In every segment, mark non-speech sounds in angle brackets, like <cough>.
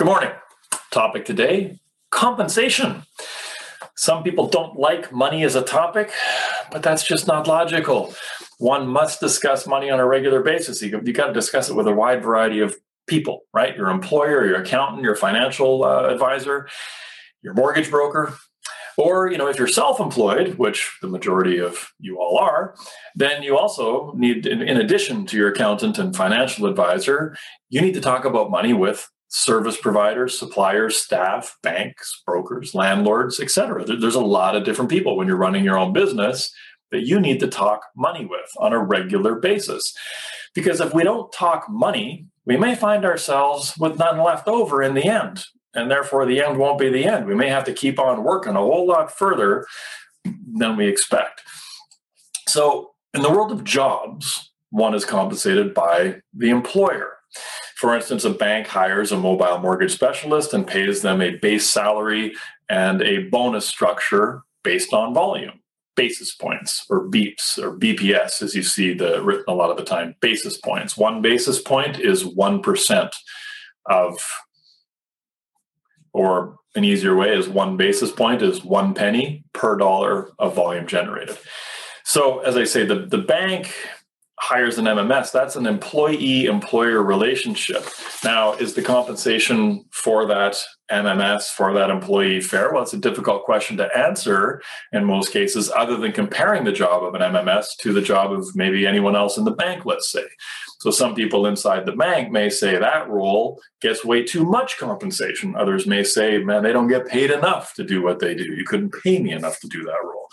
Good morning. Topic today compensation. Some people don't like money as a topic, but that's just not logical. One must discuss money on a regular basis. You, you got to discuss it with a wide variety of people, right? Your employer, your accountant, your financial uh, advisor, your mortgage broker, or, you know, if you're self-employed, which the majority of you all are, then you also need, in, in addition to your accountant and financial advisor, you need to talk about money with service providers, suppliers, staff, banks, brokers, landlords, etc. There's a lot of different people when you're running your own business that you need to talk money with on a regular basis. Because if we don't talk money, we may find ourselves with none left over in the end and therefore the end won't be the end. We may have to keep on working a whole lot further than we expect. So, in the world of jobs, one is compensated by the employer. For instance, a bank hires a mobile mortgage specialist and pays them a base salary and a bonus structure based on volume, basis points or beeps or BPS, as you see the written a lot of the time, basis points. One basis point is 1% of or an easier way is one basis point is one penny per dollar of volume generated. So, as I say, the, the bank hires an MMS, that's an employee employer relationship. Now, is the compensation for that MMS, for that employee fair? Well, it's a difficult question to answer in most cases, other than comparing the job of an MMS to the job of maybe anyone else in the bank, let's say. So, some people inside the bank may say that role gets way too much compensation. Others may say, man, they don't get paid enough to do what they do. You couldn't pay me enough to do that role.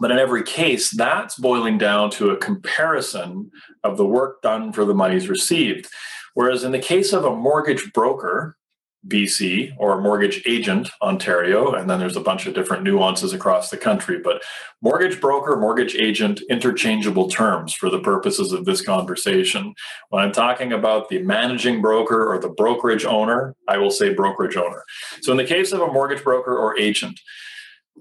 But in every case, that's boiling down to a comparison of the work done for the monies received. Whereas in the case of a mortgage broker, BC, or a mortgage agent, Ontario, and then there's a bunch of different nuances across the country, but mortgage broker, mortgage agent, interchangeable terms for the purposes of this conversation. When I'm talking about the managing broker or the brokerage owner, I will say brokerage owner. So in the case of a mortgage broker or agent,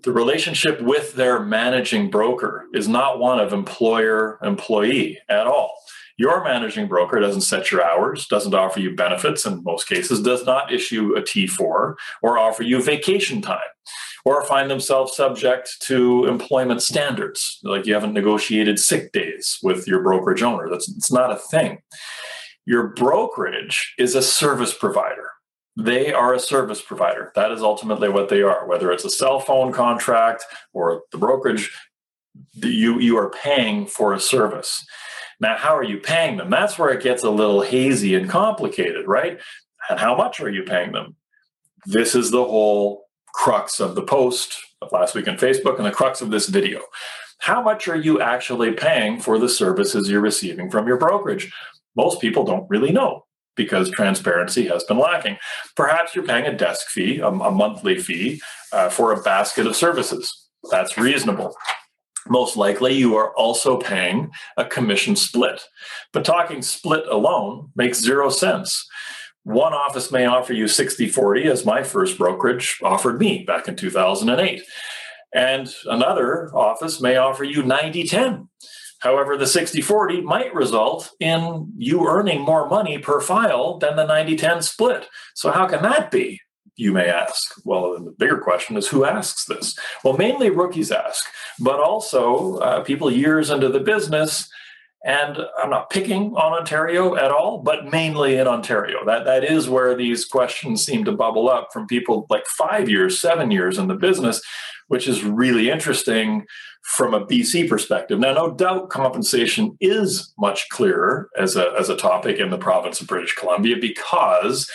the relationship with their managing broker is not one of employer employee at all. Your managing broker doesn't set your hours, doesn't offer you benefits in most cases, does not issue a T4 or offer you vacation time or find themselves subject to employment standards. Like you haven't negotiated sick days with your brokerage owner. That's it's not a thing. Your brokerage is a service provider they are a service provider. That is ultimately what they are. Whether it's a cell phone contract or the brokerage, you you are paying for a service. Now, how are you paying them? That's where it gets a little hazy and complicated, right? And how much are you paying them? This is the whole crux of the post of last week on Facebook and the crux of this video. How much are you actually paying for the services you're receiving from your brokerage? Most people don't really know because transparency has been lacking. Perhaps you're paying a desk fee, a, a monthly fee, uh, for a basket of services. That's reasonable. Most likely, you are also paying a commission split. But talking split alone makes zero sense. One office may offer you 60 40, as my first brokerage offered me back in 2008. And another office may offer you 90 10 However, the 60 40 might result in you earning more money per file than the 90 10 split. So, how can that be? You may ask. Well, the bigger question is who asks this? Well, mainly rookies ask, but also uh, people years into the business. And I'm not picking on Ontario at all, but mainly in Ontario. That, that is where these questions seem to bubble up from people like five years, seven years in the business, which is really interesting from a BC perspective. Now, no doubt compensation is much clearer as a, as a topic in the province of British Columbia because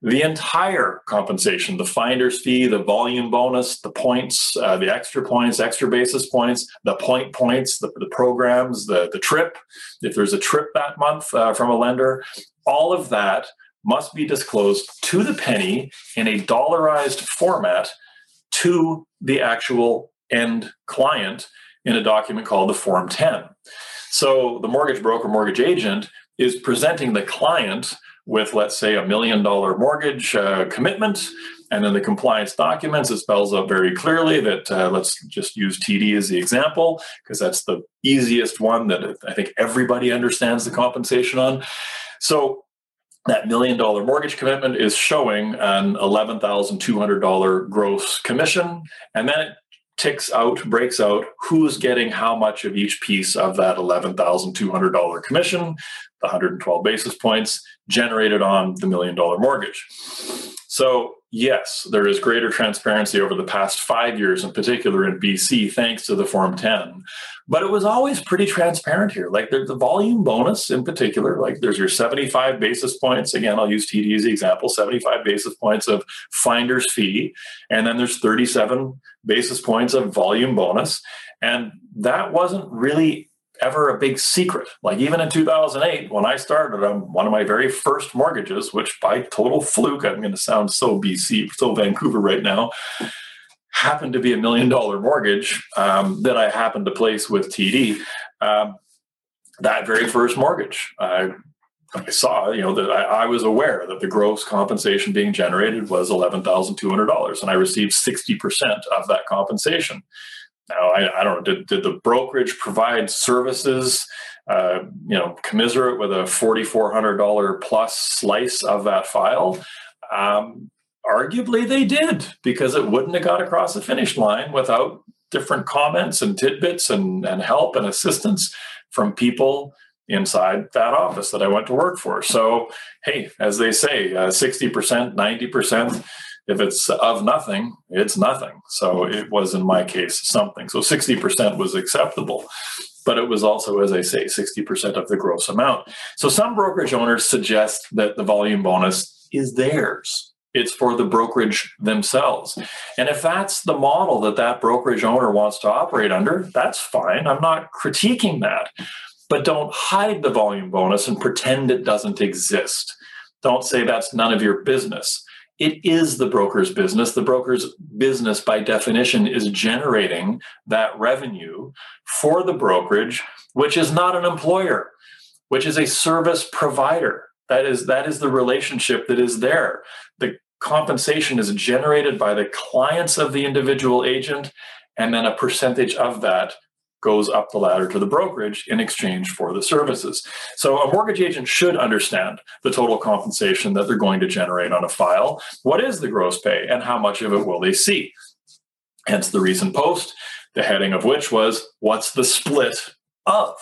the entire compensation the finder's fee the volume bonus the points uh, the extra points extra basis points the point points the, the programs the, the trip if there's a trip that month uh, from a lender all of that must be disclosed to the penny in a dollarized format to the actual end client in a document called the Form 10. So the mortgage broker, mortgage agent is presenting the client with, let's say, a million dollar mortgage uh, commitment. And then the compliance documents, it spells out very clearly that uh, let's just use TD as the example, because that's the easiest one that I think everybody understands the compensation on. So that million dollar mortgage commitment is showing an $11,200 gross commission. And then it ticks out, breaks out who's getting how much of each piece of that $11,200 commission, the 112 basis points generated on the million dollar mortgage. So, yes, there is greater transparency over the past five years, in particular in BC, thanks to the Form 10. But it was always pretty transparent here. Like there's the volume bonus in particular, like there's your 75 basis points. Again, I'll use TD as the example 75 basis points of finder's fee. And then there's 37 basis points of volume bonus. And that wasn't really ever a big secret. Like even in 2008, when I started on one of my very first mortgages, which by total fluke, I'm going to sound so BC, so Vancouver right now, happened to be a million dollar mortgage um, that I happened to place with TD. Um, that very first mortgage, I, I saw, you know, that I, I, was aware that the gross compensation being generated was $11,200 and I received 60% of that compensation. Now, I, I, don't know, did, did the brokerage provide services, uh, you know, commiserate with a $4,400 plus slice of that file? Um, arguably they did because it wouldn't have got across the finish line without different comments and tidbits and, and help and assistance from people inside that office that I went to work for. So, hey, as they say, uh, 60%, 90%, if it's of nothing, it's nothing. So it was in my case something. So 60% was acceptable. But it was also, as I say, 60% of the gross amount. So some brokerage owners suggest that the volume bonus is theirs. It's for the brokerage themselves. And if that's the model that that brokerage owner wants to operate under, that's fine. I'm not critiquing that. But don't hide the volume bonus and pretend it doesn't exist. Don't say that's none of your business it is the broker's business. The broker's business, by definition, is generating that revenue for the brokerage, which is not an employer, which is a service provider. That is that is the relationship that is there. The compensation is generated by the clients of the individual agent, and then a percentage of that goes up the ladder to the brokerage in exchange for the services. So a mortgage agent should understand the total compensation that they're going to generate on a file. What is the gross pay and how much of it will they see? Hence the recent post, the heading of which was What's the split of?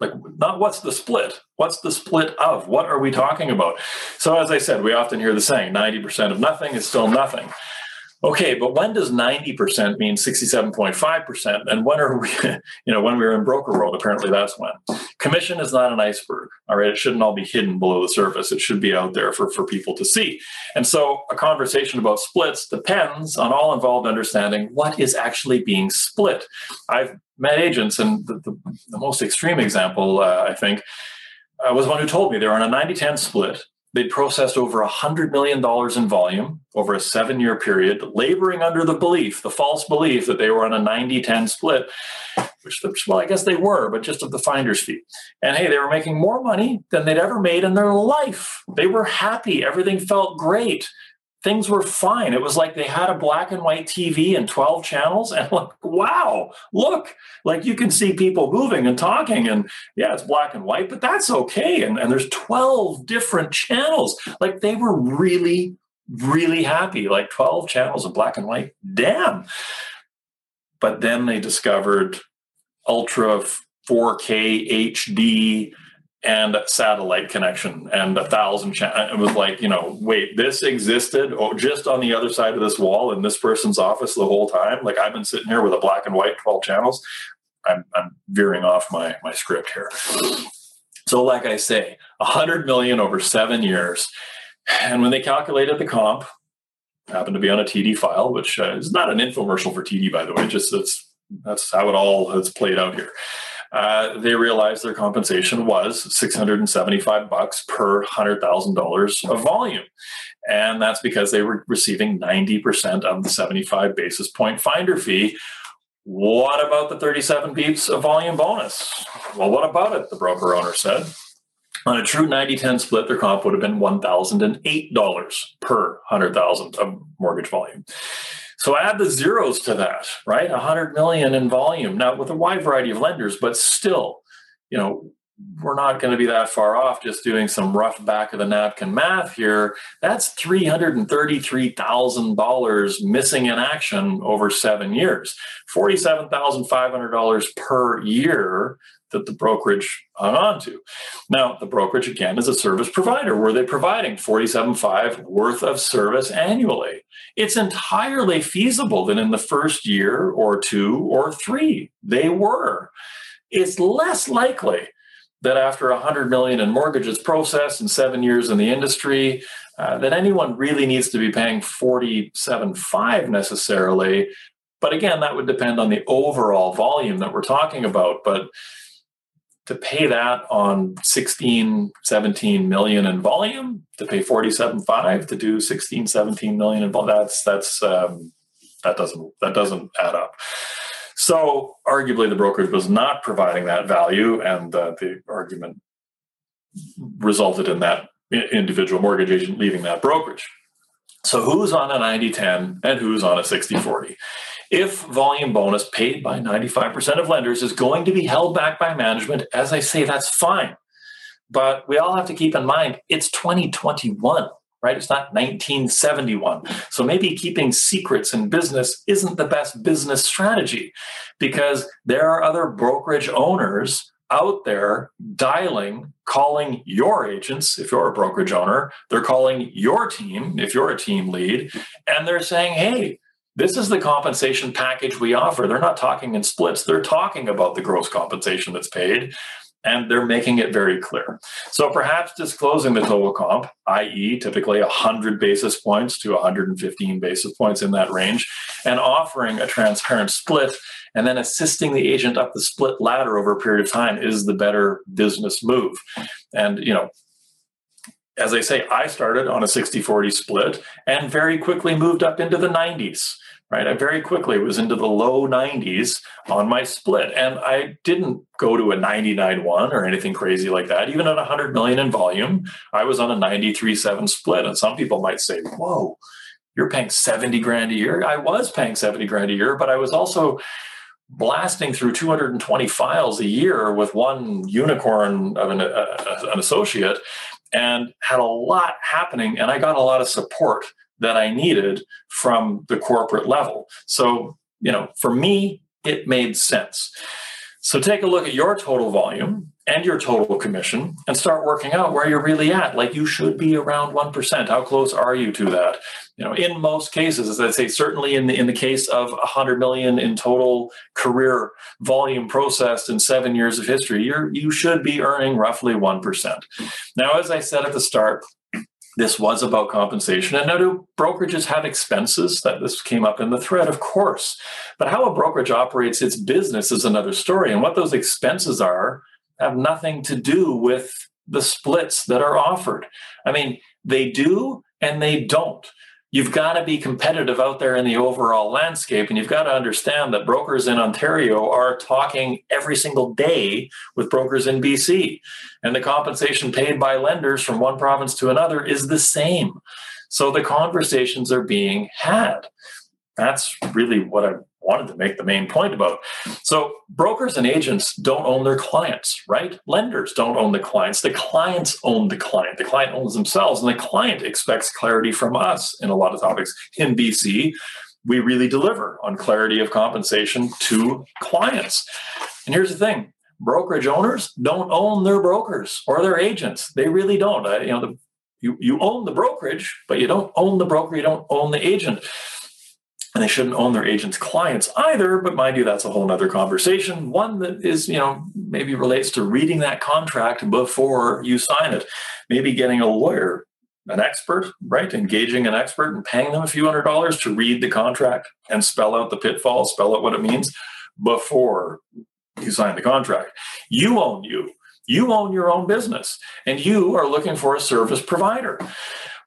Like, not what's the split? What's the split of? What are we talking about? So, as I said, we often hear the saying 90% of nothing is still nothing. Okay, but when does 90% mean 67.5%? And when are we, <laughs> you know, when we are in broker world, apparently that's when. Commission is not an iceberg, all right? It shouldn't all be hidden below the surface. It should be out there for, for people to see. And so a conversation about splits depends on all involved understanding what is actually being split. I've met agents, and the, the, the most extreme example, uh, I think, uh, was one who told me they were on a 90 10 split They'd processed over $100 million in volume over a seven year period, laboring under the belief, the false belief that they were on a 90 10 split, which, well, I guess they were, but just of the finder's fee. And hey, they were making more money than they'd ever made in their life. They were happy. Everything felt great things were fine. It was like they had a black and white TV and 12 channels, and <laughs> like, wow, look, like you can see people moving and talking, and yeah, it's black and white, but that's okay. And, and there's 12 different channels. Like they were really, really happy, like 12 channels of black and white. Damn. But then they discovered ultra 4K HD and satellite connection and a thousand cha- it was like you know wait this existed just on the other side of this wall in this person's office the whole time? Like i've been sitting here with a black and white 12 channels. I'm, I'm veering off my my script here. So like i say 100 million over seven years. And when they calculated the comp happened to be on a td file which uh, is not an infomercial for td by the way just that's that's how it all has played out here uh, they realized their compensation was 675 bucks per $100,000 of volume. And that's because they were receiving 90% of the 75 basis point finder fee. What about the 37 beeps of volume bonus? Well, what about it? The broker owner said. On a true 90 10 split, their comp would have been $1,008 per 100,000 of mortgage volume. So add the zeros to that, right? 100 million in volume. Now with a wide variety of lenders, but still, you know, we're not going to be that far off just doing some rough back of the napkin math here. That's $333,000 missing in action over seven years, $47,500 per year that the brokerage hung on to. Now, the brokerage again is a service provider. Were they providing 47.5 worth of service annually? It's entirely feasible that in the first year or two or three, they were. It's less likely that after 100 million in mortgages processed and seven years in the industry, uh, that anyone really needs to be paying 47.5 necessarily. But again, that would depend on the overall volume that we're talking about. But to pay that on 16 17 million in volume to pay 47.5 to do 16 17 million in volume that's that's um, that doesn't that doesn't add up so arguably the brokerage was not providing that value and uh, the argument resulted in that individual mortgage agent leaving that brokerage. So who's on a 90 10 and who's on a 60 40 if volume bonus paid by 95% of lenders is going to be held back by management, as I say, that's fine. But we all have to keep in mind it's 2021, right? It's not 1971. So maybe keeping secrets in business isn't the best business strategy because there are other brokerage owners out there dialing, calling your agents if you're a brokerage owner. They're calling your team if you're a team lead, and they're saying, hey, this is the compensation package we offer. They're not talking in splits, they're talking about the gross compensation that's paid, and they're making it very clear. So perhaps disclosing the total comp, i.e., typically 100 basis points to 115 basis points in that range, and offering a transparent split and then assisting the agent up the split ladder over a period of time is the better business move. And, you know, as I say, I started on a 60 40 split and very quickly moved up into the 90s right? I very quickly was into the low 90s on my split. And I didn't go to a 99 1 or anything crazy like that. Even at 100 million in volume, I was on a 93.7 split. And some people might say, whoa, you're paying 70 grand a year. I was paying 70 grand a year, but I was also blasting through 220 files a year with one unicorn of an, uh, an associate and had a lot happening. And I got a lot of support that I needed from the corporate level. So, you know, for me, it made sense. So take a look at your total volume and your total commission and start working out where you're really at. Like you should be around 1%. How close are you to that? You know, in most cases, as I say, certainly in the in the case of 100 million in total career volume processed in seven years of history, you're you should be earning roughly 1%. Now, as I said at the start, this was about compensation. And now do brokerages have expenses? That this came up in the thread, of course. But how a brokerage operates its business is another story. And what those expenses are have nothing to do with the splits that are offered. I mean, they do and they don't you've got to be competitive out there in the overall landscape. And you've got to understand that brokers in Ontario are talking every single day with brokers in BC. And the compensation paid by lenders from one province to another is the same. So the conversations are being had. That's really what I wanted to make the main point about. So, brokers and agents don't own their clients, right? Lenders don't own the clients. The clients own the client. The client owns themselves, and the client expects clarity from us in a lot of topics. In BC, we really deliver on clarity of compensation to clients. And here's the thing brokerage owners don't own their brokers or their agents. They really don't. you know, the, you, you own the brokerage, but you don't own the broker, you don't own the agent and they shouldn't own their agents' clients either. But mind you, that's a whole other conversation. One that is, you know, maybe relates to reading that contract before you sign it. Maybe getting a lawyer, an expert, right? Engaging an expert and paying them a few hundred dollars to read the contract and spell out the pitfalls, spell out what it means before you sign the contract. You own you. You own your own business, and you are looking for a service provider,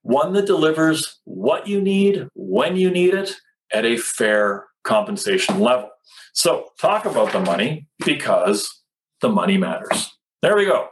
one that delivers what you need when you need it at a fair compensation level. So, talk about the money because the money matters. There we go.